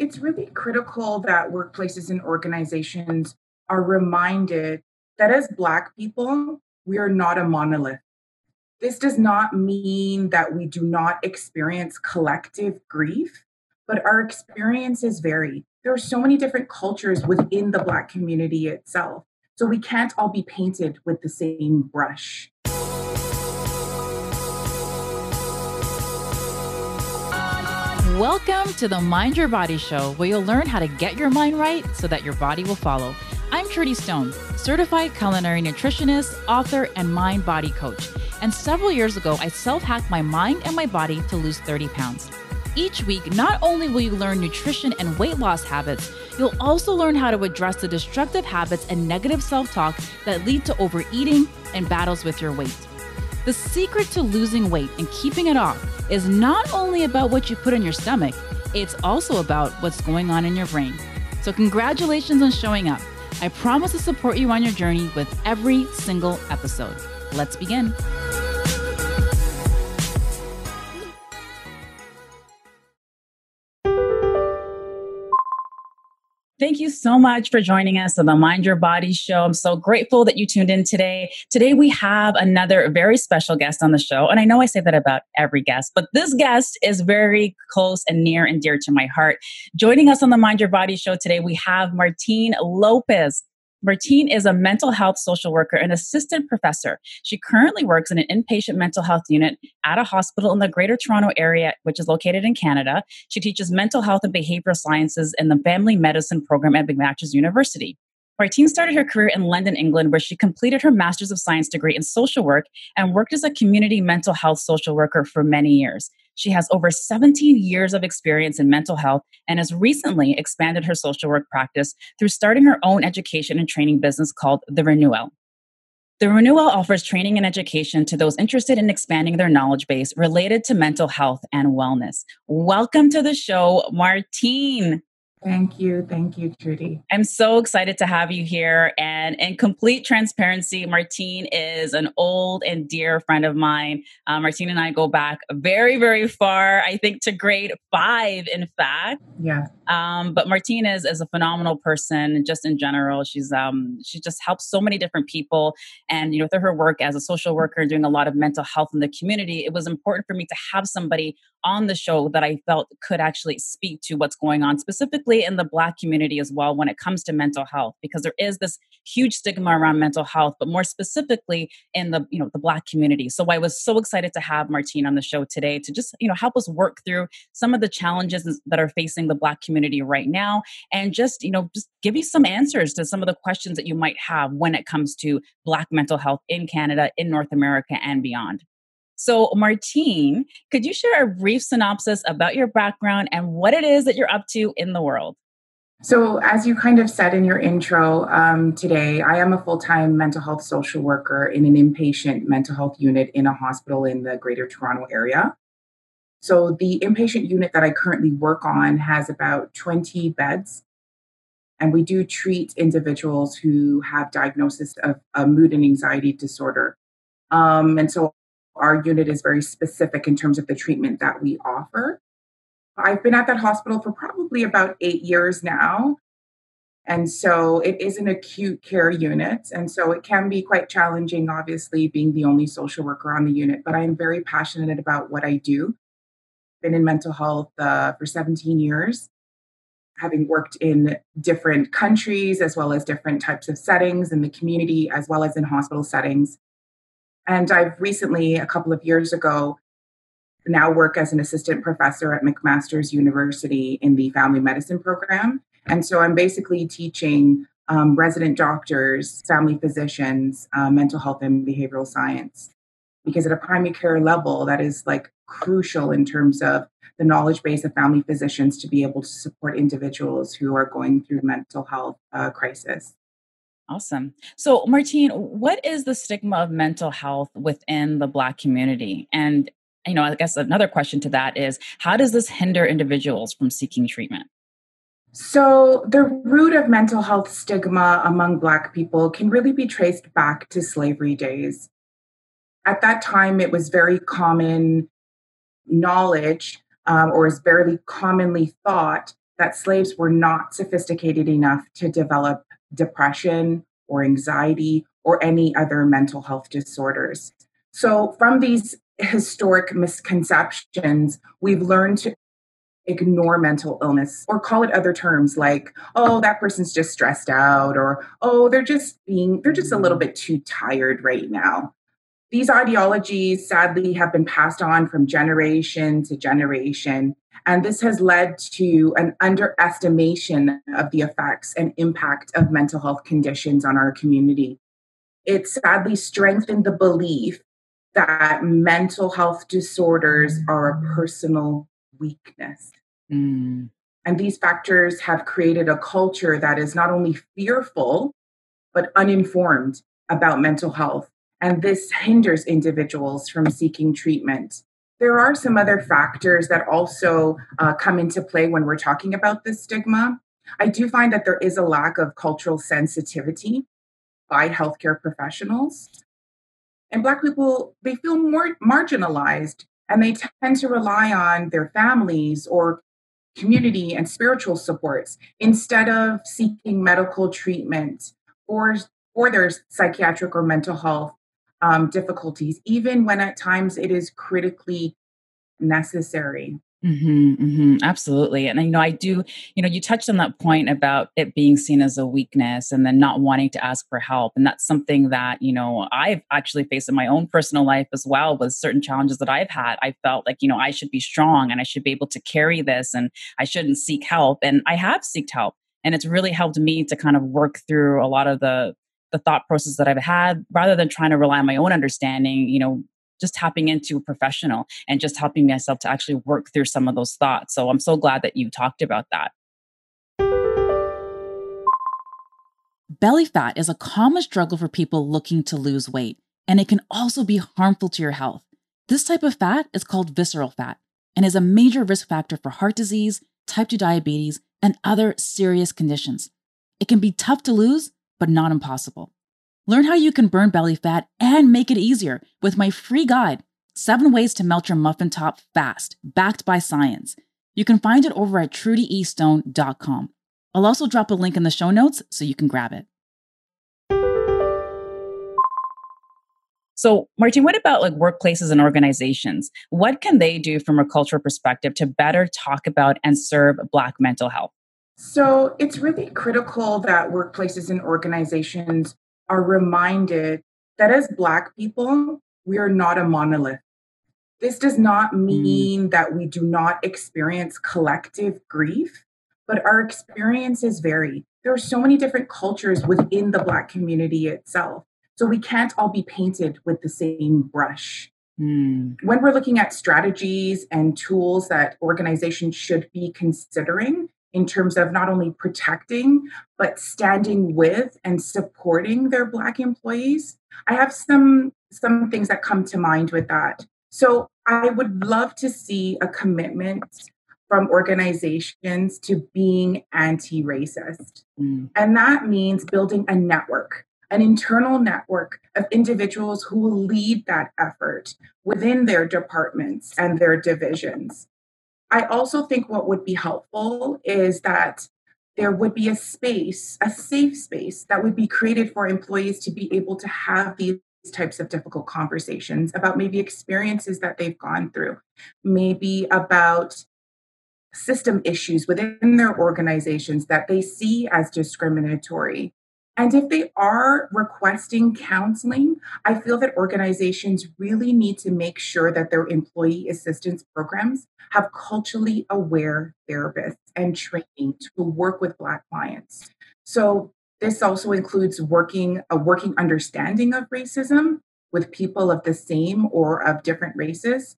it's really critical that workplaces and organizations are reminded that as Black people, we are not a monolith. This does not mean that we do not experience collective grief, but our experiences vary. There are so many different cultures within the Black community itself. So we can't all be painted with the same brush. Welcome to the Mind Your Body Show, where you'll learn how to get your mind right so that your body will follow. I'm Trudy Stone, certified culinary nutritionist, author, and mind body coach. And several years ago, I self hacked my mind and my body to lose 30 pounds. Each week, not only will you learn nutrition and weight loss habits, you'll also learn how to address the destructive habits and negative self talk that lead to overeating and battles with your weight. The secret to losing weight and keeping it off is not only about what you put in your stomach, it's also about what's going on in your brain. So, congratulations on showing up. I promise to support you on your journey with every single episode. Let's begin. Thank you so much for joining us on the Mind Your Body show. I'm so grateful that you tuned in today. Today, we have another very special guest on the show. And I know I say that about every guest, but this guest is very close and near and dear to my heart. Joining us on the Mind Your Body show today, we have Martine Lopez. Martine is a mental health social worker and assistant professor. She currently works in an inpatient mental health unit at a hospital in the Greater Toronto area, which is located in Canada. She teaches mental health and behavioral sciences in the family medicine program at McMaster's University. Martine started her career in London, England, where she completed her Master's of Science degree in social work and worked as a community mental health social worker for many years. She has over 17 years of experience in mental health and has recently expanded her social work practice through starting her own education and training business called The Renewell. The Renewell offers training and education to those interested in expanding their knowledge base related to mental health and wellness. Welcome to the show, Martine. Thank you. Thank you, Trudy. I'm so excited to have you here. And in complete transparency, Martine is an old and dear friend of mine. Uh, Martine and I go back very, very far, I think to grade five, in fact. Yeah. Um, but Martine is, is a phenomenal person just in general. She's um, she just helps so many different people. And, you know, through her work as a social worker, doing a lot of mental health in the community, it was important for me to have somebody on the show that I felt could actually speak to what's going on, specifically in the Black community as well, when it comes to mental health, because there is this huge stigma around mental health, but more specifically in the you know the Black community. So I was so excited to have Martine on the show today to just you know help us work through some of the challenges that are facing the Black community right now, and just you know just give you some answers to some of the questions that you might have when it comes to Black mental health in Canada, in North America, and beyond. So, Martine, could you share a brief synopsis about your background and what it is that you're up to in the world? So, as you kind of said in your intro um, today, I am a full time mental health social worker in an inpatient mental health unit in a hospital in the Greater Toronto area. So, the inpatient unit that I currently work on has about 20 beds. And we do treat individuals who have diagnosis of a mood and anxiety disorder. Um, and so our unit is very specific in terms of the treatment that we offer. I've been at that hospital for probably about eight years now. And so it is an acute care unit. And so it can be quite challenging, obviously, being the only social worker on the unit. But I am very passionate about what I do. Been in mental health uh, for 17 years, having worked in different countries as well as different types of settings in the community, as well as in hospital settings. And I've recently, a couple of years ago, now work as an assistant professor at McMaster's University in the family medicine program. And so I'm basically teaching um, resident doctors, family physicians, uh, mental health and behavioral science. Because at a primary care level, that is like crucial in terms of the knowledge base of family physicians to be able to support individuals who are going through mental health uh, crisis. Awesome. So, Martine, what is the stigma of mental health within the Black community? And, you know, I guess another question to that is how does this hinder individuals from seeking treatment? So, the root of mental health stigma among Black people can really be traced back to slavery days. At that time, it was very common knowledge um, or is very commonly thought that slaves were not sophisticated enough to develop depression or anxiety or any other mental health disorders. So, from these historic misconceptions, we've learned to ignore mental illness or call it other terms like oh that person's just stressed out or oh they're just being they're just a little bit too tired right now these ideologies sadly have been passed on from generation to generation and this has led to an underestimation of the effects and impact of mental health conditions on our community it sadly strengthened the belief that mental health disorders are a personal weakness. Mm. And these factors have created a culture that is not only fearful, but uninformed about mental health. And this hinders individuals from seeking treatment. There are some other factors that also uh, come into play when we're talking about this stigma. I do find that there is a lack of cultural sensitivity by healthcare professionals. And Black people, they feel more marginalized and they tend to rely on their families or community and spiritual supports instead of seeking medical treatment for, for their psychiatric or mental health um, difficulties, even when at times it is critically necessary. Mm-hmm, mm-hmm, absolutely. And, you know, I do, you know, you touched on that point about it being seen as a weakness and then not wanting to ask for help. And that's something that, you know, I've actually faced in my own personal life as well with certain challenges that I've had. I felt like, you know, I should be strong and I should be able to carry this and I shouldn't seek help. And I have sought help. And it's really helped me to kind of work through a lot of the the thought process that I've had rather than trying to rely on my own understanding, you know, just tapping into a professional and just helping myself to actually work through some of those thoughts. So I'm so glad that you talked about that. Belly fat is a common struggle for people looking to lose weight, and it can also be harmful to your health. This type of fat is called visceral fat and is a major risk factor for heart disease, type 2 diabetes, and other serious conditions. It can be tough to lose, but not impossible. Learn how you can burn belly fat and make it easier with my free guide, Seven Ways to Melt Your Muffin Top Fast, backed by science. You can find it over at trudyestone.com. I'll also drop a link in the show notes so you can grab it. So, Martine, what about like workplaces and organizations? What can they do from a cultural perspective to better talk about and serve Black mental health? So, it's really critical that workplaces and organizations are reminded that as Black people, we are not a monolith. This does not mm. mean mm. that we do not experience collective grief, but our experiences vary. There are so many different cultures within the Black community itself. So we can't all be painted with the same brush. Mm. When we're looking at strategies and tools that organizations should be considering, in terms of not only protecting but standing with and supporting their black employees. I have some some things that come to mind with that. So i would love to see a commitment from organizations to being anti-racist. Mm. and that means building a network an internal network of individuals who will lead that effort within their departments and their divisions I also think what would be helpful is that there would be a space, a safe space that would be created for employees to be able to have these types of difficult conversations about maybe experiences that they've gone through, maybe about system issues within their organizations that they see as discriminatory, and if they are requesting counseling, I feel that organizations really need to make sure that their employee assistance programs have culturally aware therapists and training to work with Black clients. So this also includes working a working understanding of racism with people of the same or of different races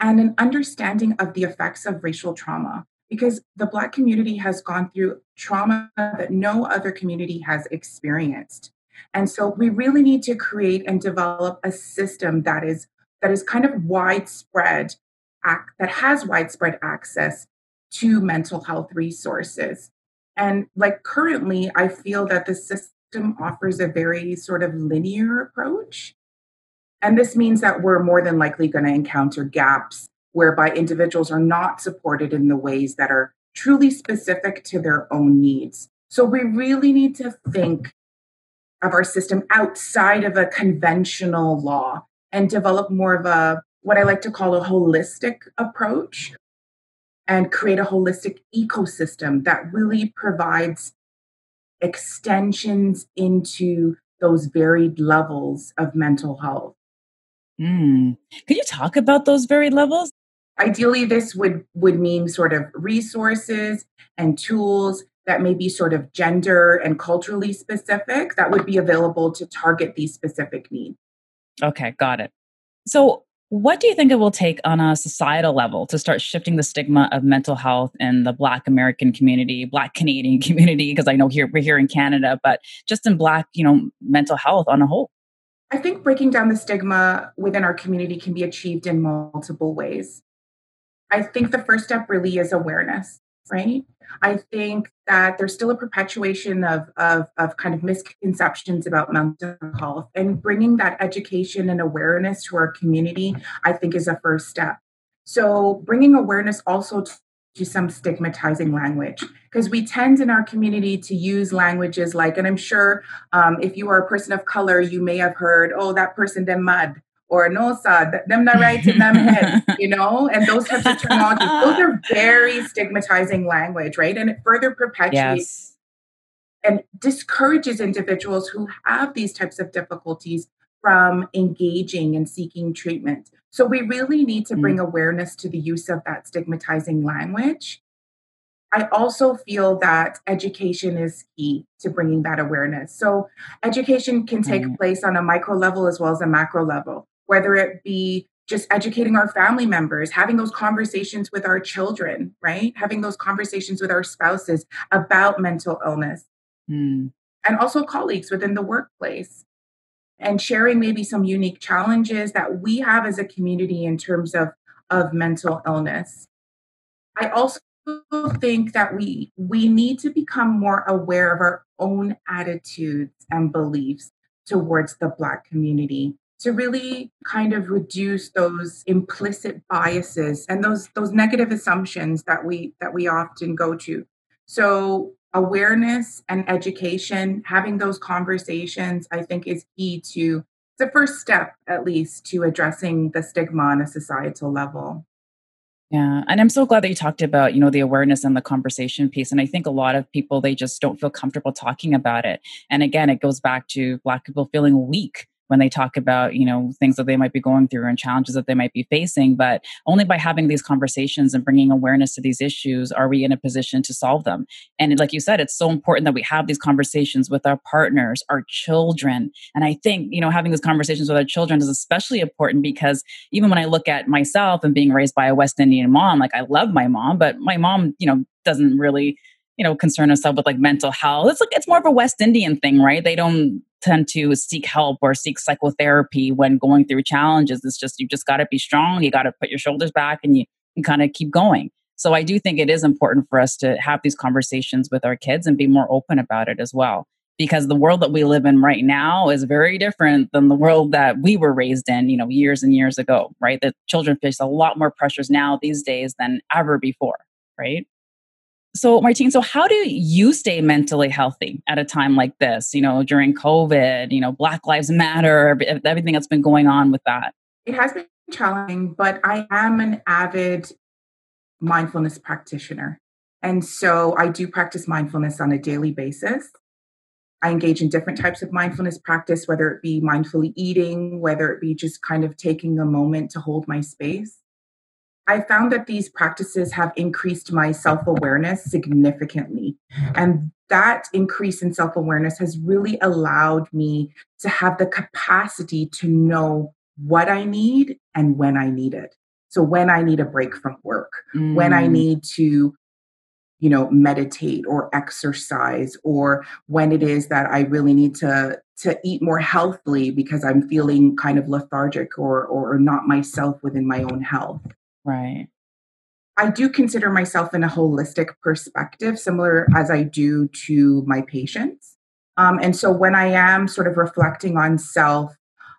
and an understanding of the effects of racial trauma because the Black community has gone through trauma that no other community has experienced. And so we really need to create and develop a system that is that is kind of widespread that has widespread access to mental health resources. And like currently, I feel that the system offers a very sort of linear approach. And this means that we're more than likely going to encounter gaps whereby individuals are not supported in the ways that are truly specific to their own needs. So we really need to think of our system outside of a conventional law and develop more of a what I like to call a holistic approach and create a holistic ecosystem that really provides extensions into those varied levels of mental health. Mm. Could you talk about those varied levels? Ideally, this would, would mean sort of resources and tools that may be sort of gender and culturally specific that would be available to target these specific needs. Okay, got it. So, what do you think it will take on a societal level to start shifting the stigma of mental health in the Black American community, Black Canadian community? Because I know here we're here in Canada, but just in Black, you know, mental health on a whole. I think breaking down the stigma within our community can be achieved in multiple ways. I think the first step really is awareness right? I think that there's still a perpetuation of, of, of kind of misconceptions about mental health and bringing that education and awareness to our community, I think is a first step. So bringing awareness also to some stigmatizing language because we tend in our community to use languages like and i'm sure um, if you are a person of color you may have heard oh that person them mud or no sir, them not right in them head, you know, and those types of terminology. those are very stigmatizing language, right? And it further perpetuates yes. and discourages individuals who have these types of difficulties from engaging and seeking treatment. So we really need to bring mm. awareness to the use of that stigmatizing language. I also feel that education is key to bringing that awareness. So, education can take mm. place on a micro level as well as a macro level whether it be just educating our family members, having those conversations with our children, right? Having those conversations with our spouses about mental illness. Mm. And also colleagues within the workplace. And sharing maybe some unique challenges that we have as a community in terms of, of mental illness. I also think that we we need to become more aware of our own attitudes and beliefs towards the black community to really kind of reduce those implicit biases and those those negative assumptions that we that we often go to so awareness and education having those conversations i think is key to the first step at least to addressing the stigma on a societal level yeah. And I'm so glad that you talked about, you know, the awareness and the conversation piece. And I think a lot of people, they just don't feel comfortable talking about it. And again, it goes back to Black people feeling weak when they talk about you know things that they might be going through and challenges that they might be facing but only by having these conversations and bringing awareness to these issues are we in a position to solve them. And like you said it's so important that we have these conversations with our partners our children. And i think you know having these conversations with our children is especially important because even when i look at myself and being raised by a west indian mom like i love my mom but my mom you know doesn't really you know concern herself with like mental health. It's like it's more of a west indian thing right? They don't tend to seek help or seek psychotherapy when going through challenges. It's just, you just got to be strong. You got to put your shoulders back and you can kind of keep going. So I do think it is important for us to have these conversations with our kids and be more open about it as well. Because the world that we live in right now is very different than the world that we were raised in, you know, years and years ago, right? The children face a lot more pressures now these days than ever before, right? So, Martine, so how do you stay mentally healthy at a time like this, you know, during COVID, you know, Black Lives Matter, everything that's been going on with that? It has been challenging, but I am an avid mindfulness practitioner. And so I do practice mindfulness on a daily basis. I engage in different types of mindfulness practice, whether it be mindfully eating, whether it be just kind of taking a moment to hold my space. I found that these practices have increased my self awareness significantly. And that increase in self awareness has really allowed me to have the capacity to know what I need and when I need it. So, when I need a break from work, mm. when I mm. need to you know meditate or exercise or when it is that i really need to to eat more healthily because i'm feeling kind of lethargic or or not myself within my own health Right. I do consider myself in a holistic perspective, similar as I do to my patients. Um, and so when I am sort of reflecting on self,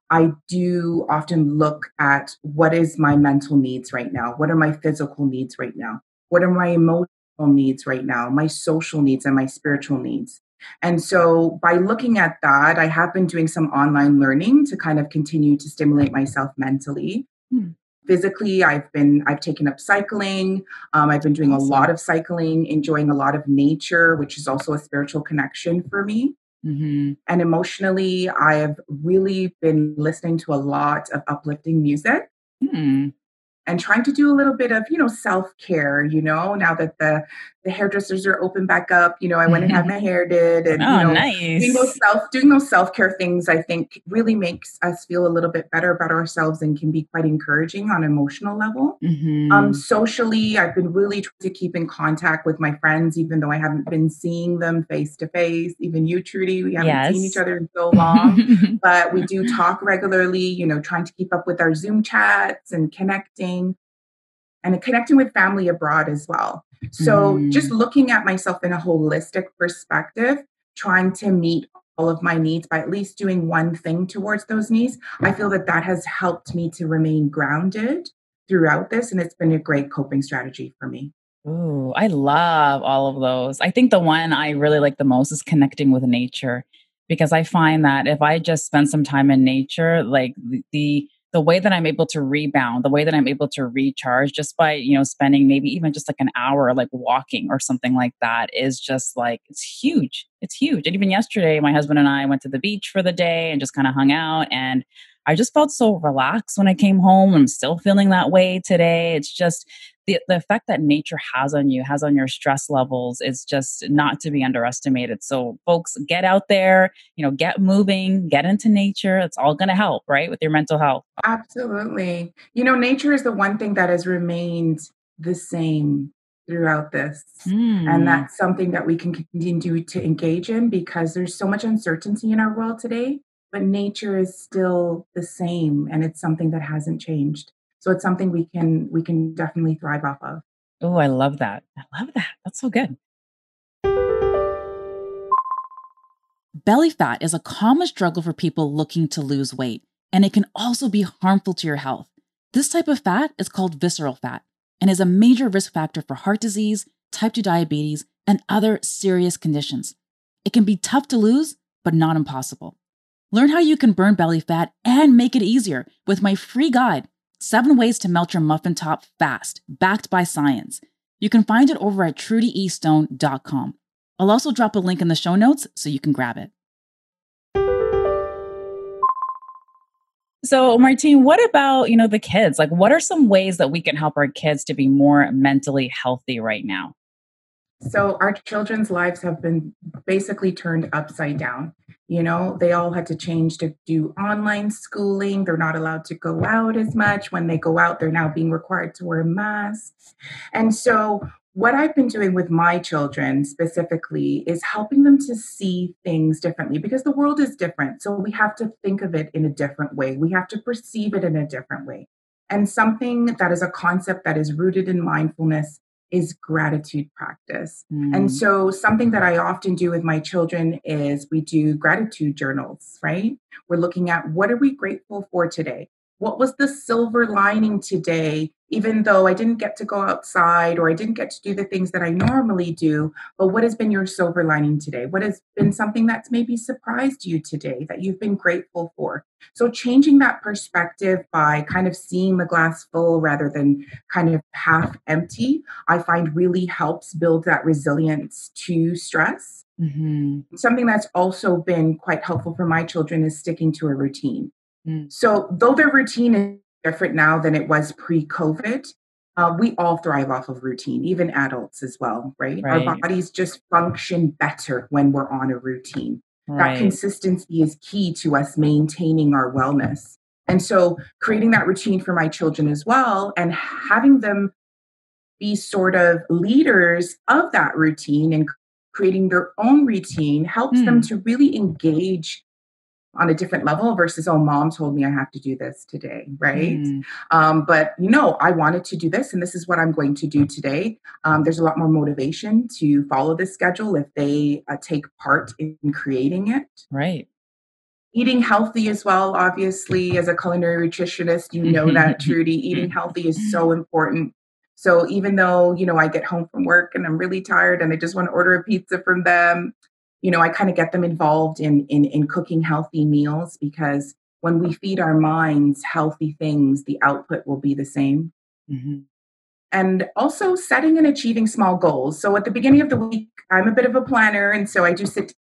I do often look at what is my mental needs right now? What are my physical needs right now? What are my emotional needs right now, my social needs, and my spiritual needs. And so, by looking at that, I have been doing some online learning to kind of continue to stimulate myself mentally. Hmm. Physically, I've been I've taken up cycling. Um, I've been doing a lot of cycling, enjoying a lot of nature, which is also a spiritual connection for me. Mm-hmm. And emotionally, I have really been listening to a lot of uplifting music. Mm and trying to do a little bit of you know self-care you know now that the the hairdressers are open back up you know i went and had my hair did and oh, you know nice. doing those self doing those self-care things i think really makes us feel a little bit better about ourselves and can be quite encouraging on emotional level mm-hmm. um socially i've been really trying to keep in contact with my friends even though i haven't been seeing them face to face even you trudy we haven't yes. seen each other in so long but we do talk regularly you know trying to keep up with our zoom chats and connecting and connecting with family abroad as well. So mm. just looking at myself in a holistic perspective, trying to meet all of my needs by at least doing one thing towards those needs, I feel that that has helped me to remain grounded throughout this. And it's been a great coping strategy for me. Ooh, I love all of those. I think the one I really like the most is connecting with nature because I find that if I just spend some time in nature, like the, the way that I'm able to rebound, the way that I'm able to recharge just by, you know, spending maybe even just like an hour like walking or something like that is just like, it's huge. It's huge. And even yesterday, my husband and I went to the beach for the day and just kind of hung out. And I just felt so relaxed when I came home. I'm still feeling that way today. It's just the, the effect that nature has on you, has on your stress levels, is just not to be underestimated. So, folks, get out there, you know, get moving, get into nature. It's all going to help, right, with your mental health. Absolutely. You know, nature is the one thing that has remained the same throughout this. Mm. And hmm. that's something that we can continue to engage in because there's so much uncertainty in our world today, but nature is still the same and it's something that hasn't changed. So it's something we can we can definitely thrive off of. Oh, I love that. I love that. That's so good. Belly fat is a common struggle for people looking to lose weight, and it can also be harmful to your health. This type of fat is called visceral fat and is a major risk factor for heart disease, type 2 diabetes, and other serious conditions. It can be tough to lose, but not impossible. Learn how you can burn belly fat and make it easier with my free guide Seven Ways to Melt Your Muffin Top Fast, backed by science. You can find it over at trudyestone.com. I'll also drop a link in the show notes so you can grab it. So, Martine, what about, you know, the kids? Like what are some ways that we can help our kids to be more mentally healthy right now? So, our children's lives have been basically turned upside down. You know, they all had to change to do online schooling. They're not allowed to go out as much. When they go out, they're now being required to wear masks. And so, what I've been doing with my children specifically is helping them to see things differently because the world is different. So, we have to think of it in a different way, we have to perceive it in a different way. And something that is a concept that is rooted in mindfulness is gratitude practice. Mm. And so, something that I often do with my children is we do gratitude journals, right? We're looking at what are we grateful for today? What was the silver lining today even though I didn't get to go outside or I didn't get to do the things that I normally do, but what has been your silver lining today? What has been something that's maybe surprised you today that you've been grateful for? So, changing that perspective by kind of seeing the glass full rather than kind of half empty, I find really helps build that resilience to stress. Mm-hmm. Something that's also been quite helpful for my children is sticking to a routine. Mm. So, though their routine is different now than it was pre COVID. Uh, we all thrive off of routine, even adults as well, right? right? Our bodies just function better when we're on a routine. Right. That consistency is key to us maintaining our wellness. And so, creating that routine for my children as well and having them be sort of leaders of that routine and creating their own routine helps mm. them to really engage on a different level versus oh mom told me i have to do this today right? Mm. um, but you know i wanted to do this and this is what i'm going to do today. Um, there's a lot more motivation to follow this schedule if they uh, take part in creating it. Right. Eating healthy as well obviously as a culinary nutritionist you know that trudy eating healthy is so important. So even though, you know, I get home from work and I'm really tired and I just want to order a pizza from them, you know, I kind of get them involved in, in in cooking healthy meals because when we feed our minds healthy things, the output will be the same. Mm-hmm. And also setting and achieving small goals. So at the beginning of the week, I'm a bit of a planner. And so I do sit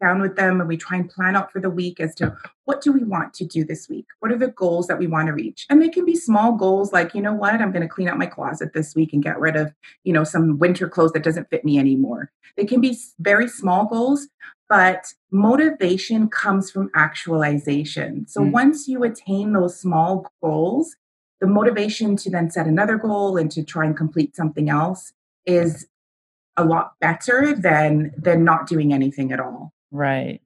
down with them and we try and plan out for the week as to what do we want to do this week? What are the goals that we want to reach? And they can be small goals like you know what? I'm going to clean out my closet this week and get rid of you know some winter clothes that doesn't fit me anymore. They can be very small goals but motivation comes from actualization. So mm. once you attain those small goals the motivation to then set another goal and to try and complete something else is a lot better than than not doing anything at all Right.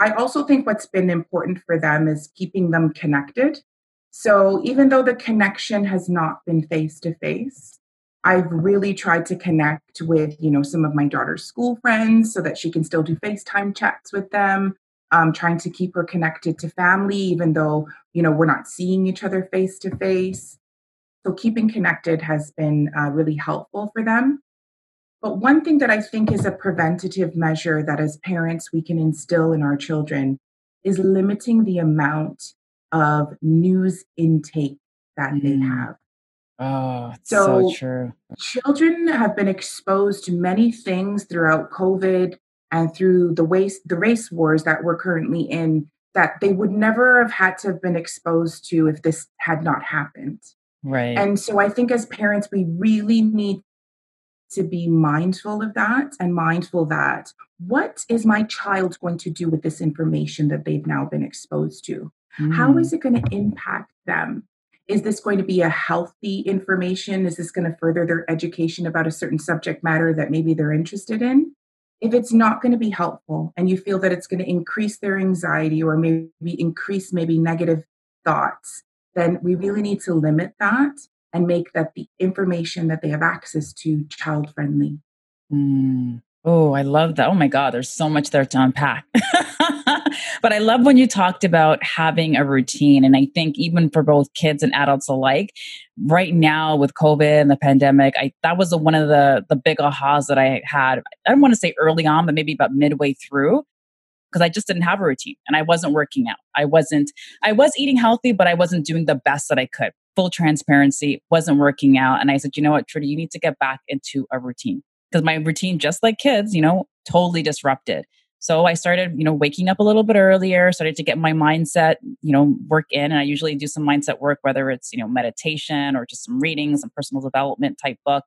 I also think what's been important for them is keeping them connected. So even though the connection has not been face to face, I've really tried to connect with, you know, some of my daughter's school friends so that she can still do FaceTime chats with them. Um, trying to keep her connected to family, even though, you know, we're not seeing each other face to face. So keeping connected has been uh, really helpful for them. But one thing that I think is a preventative measure that as parents we can instill in our children is limiting the amount of news intake that mm. they have. Oh, so, so true. Children have been exposed to many things throughout COVID and through the waste the race wars that we're currently in that they would never have had to have been exposed to if this had not happened. Right. And so I think as parents we really need to be mindful of that and mindful that what is my child going to do with this information that they've now been exposed to? Mm. How is it going to impact them? Is this going to be a healthy information? Is this going to further their education about a certain subject matter that maybe they're interested in? If it's not going to be helpful and you feel that it's going to increase their anxiety or maybe increase maybe negative thoughts, then we really need to limit that and make that the information that they have access to child friendly. Mm. Oh, I love that. Oh my God, there's so much there to unpack. but I love when you talked about having a routine. And I think even for both kids and adults alike, right now with COVID and the pandemic, I that was a, one of the the big ahas that I had. I don't want to say early on, but maybe about midway through because I just didn't have a routine and I wasn't working out. I wasn't, I was eating healthy, but I wasn't doing the best that I could. Full transparency, wasn't working out. And I said, you know what, Trudy, you need to get back into a routine because my routine, just like kids, you know, totally disrupted. So I started, you know, waking up a little bit earlier, started to get my mindset, you know, work in. And I usually do some mindset work, whether it's, you know, meditation or just some reading, some personal development type book.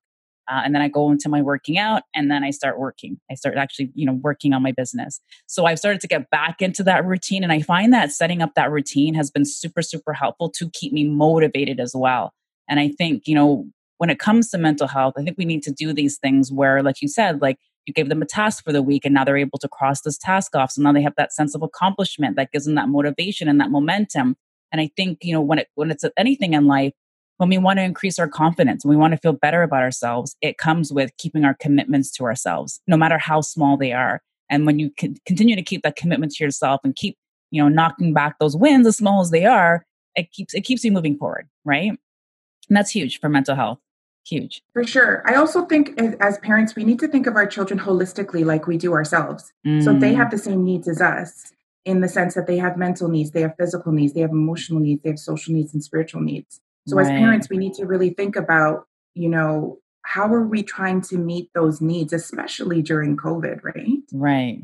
Uh, and then I go into my working out and then I start working. I start actually, you know, working on my business. So I've started to get back into that routine. And I find that setting up that routine has been super, super helpful to keep me motivated as well. And I think, you know, when it comes to mental health, I think we need to do these things where, like you said, like you gave them a task for the week and now they're able to cross this task off. So now they have that sense of accomplishment that gives them that motivation and that momentum. And I think, you know, when it when it's anything in life, when we want to increase our confidence, when we want to feel better about ourselves, it comes with keeping our commitments to ourselves, no matter how small they are. And when you continue to keep that commitment to yourself and keep, you know, knocking back those wins, as small as they are, it keeps it keeps you moving forward, right? And that's huge for mental health. Huge. For sure. I also think as, as parents, we need to think of our children holistically like we do ourselves. Mm. So they have the same needs as us in the sense that they have mental needs, they have physical needs, they have emotional needs, they have social needs and spiritual needs. So right. as parents, we need to really think about, you know, how are we trying to meet those needs, especially during COVID, right? Right.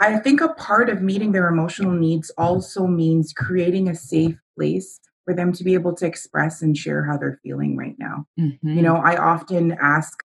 I think a part of meeting their emotional needs also means creating a safe place for them to be able to express and share how they're feeling right now. Mm-hmm. You know, I often ask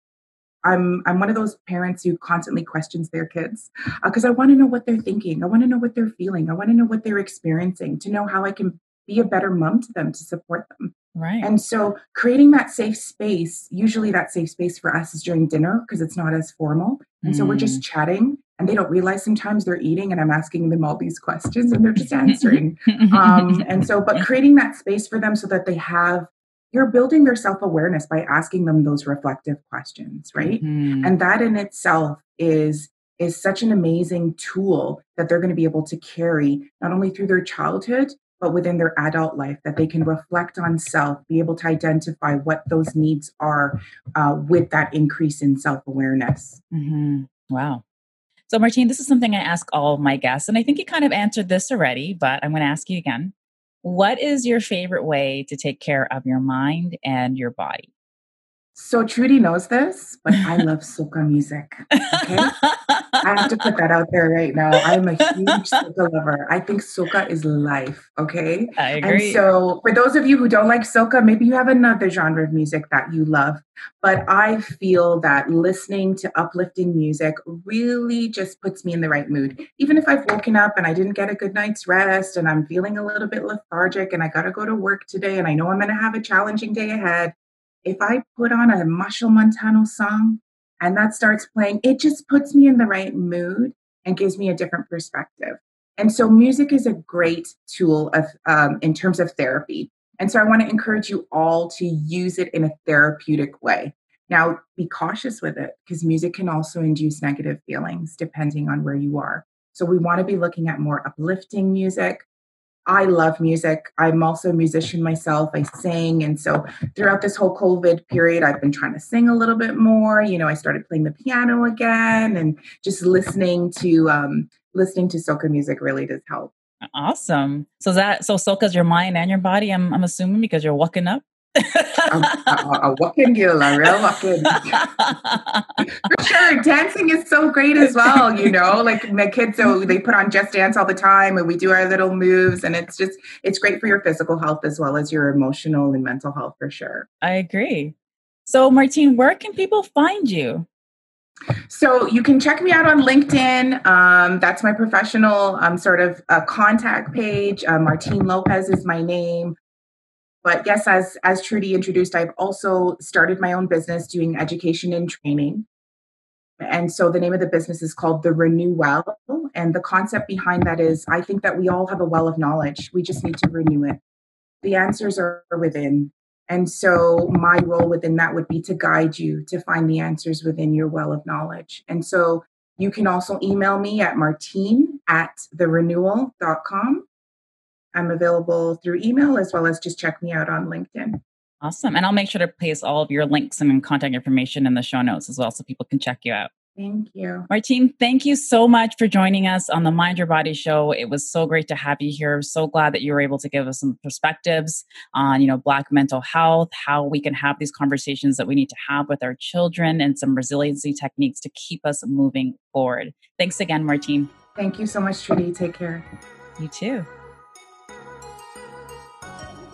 I'm I'm one of those parents who constantly questions their kids because uh, I want to know what they're thinking. I want to know what they're feeling. I want to know what they're experiencing to know how I can be a better mom to them to support them. Right. And so creating that safe space, usually that safe space for us is during dinner because it's not as formal. And mm. so we're just mm. chatting and they don't realize sometimes they're eating and I'm asking them all these questions and they're just answering. um, and so, but creating that space for them so that they have, you're building their self awareness by asking them those reflective questions, right? Mm. And that in itself is is such an amazing tool that they're going to be able to carry not only through their childhood but within their adult life, that they can reflect on self, be able to identify what those needs are uh, with that increase in self awareness. Mm-hmm. Wow. So, Martine, this is something I ask all my guests, and I think you kind of answered this already, but I'm going to ask you again. What is your favorite way to take care of your mind and your body? So Trudy knows this, but I love soca music. Okay. I have to put that out there right now. I'm a huge soca lover. I think soca is life. Okay. I agree. And so for those of you who don't like soca, maybe you have another genre of music that you love. But I feel that listening to uplifting music really just puts me in the right mood. Even if I've woken up and I didn't get a good night's rest and I'm feeling a little bit lethargic and I got to go to work today and I know I'm going to have a challenging day ahead, if I put on a Machel Montano song and that starts playing, it just puts me in the right mood and gives me a different perspective. And so, music is a great tool of um, in terms of therapy. And so, I want to encourage you all to use it in a therapeutic way. Now, be cautious with it because music can also induce negative feelings depending on where you are. So, we want to be looking at more uplifting music, I love music. I'm also a musician myself. I sing. And so throughout this whole COVID period, I've been trying to sing a little bit more. You know, I started playing the piano again and just listening to um listening to soca music really does help. Awesome. So that so soca's your mind and your body, I'm I'm assuming because you're walking up a, a, walking girl, a real walking. For sure, dancing is so great as well. You know, like my kids, so they put on Just Dance all the time, and we do our little moves, and it's just it's great for your physical health as well as your emotional and mental health for sure. I agree. So, Martine, where can people find you? So you can check me out on LinkedIn. Um, that's my professional um, sort of uh, contact page. Uh, Martine Lopez is my name. But yes, as as Trudy introduced, I've also started my own business doing education and training. And so the name of the business is called the Renew Well. And the concept behind that is I think that we all have a well of knowledge. We just need to renew it. The answers are within. And so my role within that would be to guide you to find the answers within your well of knowledge. And so you can also email me at martine at therenewell.com. I'm available through email as well as just check me out on LinkedIn. Awesome. And I'll make sure to place all of your links and contact information in the show notes as well so people can check you out. Thank you. Martine, thank you so much for joining us on the Mind Your Body show. It was so great to have you here. So glad that you were able to give us some perspectives on, you know, black mental health, how we can have these conversations that we need to have with our children and some resiliency techniques to keep us moving forward. Thanks again, Martine. Thank you so much, Trudy. Take care. You too.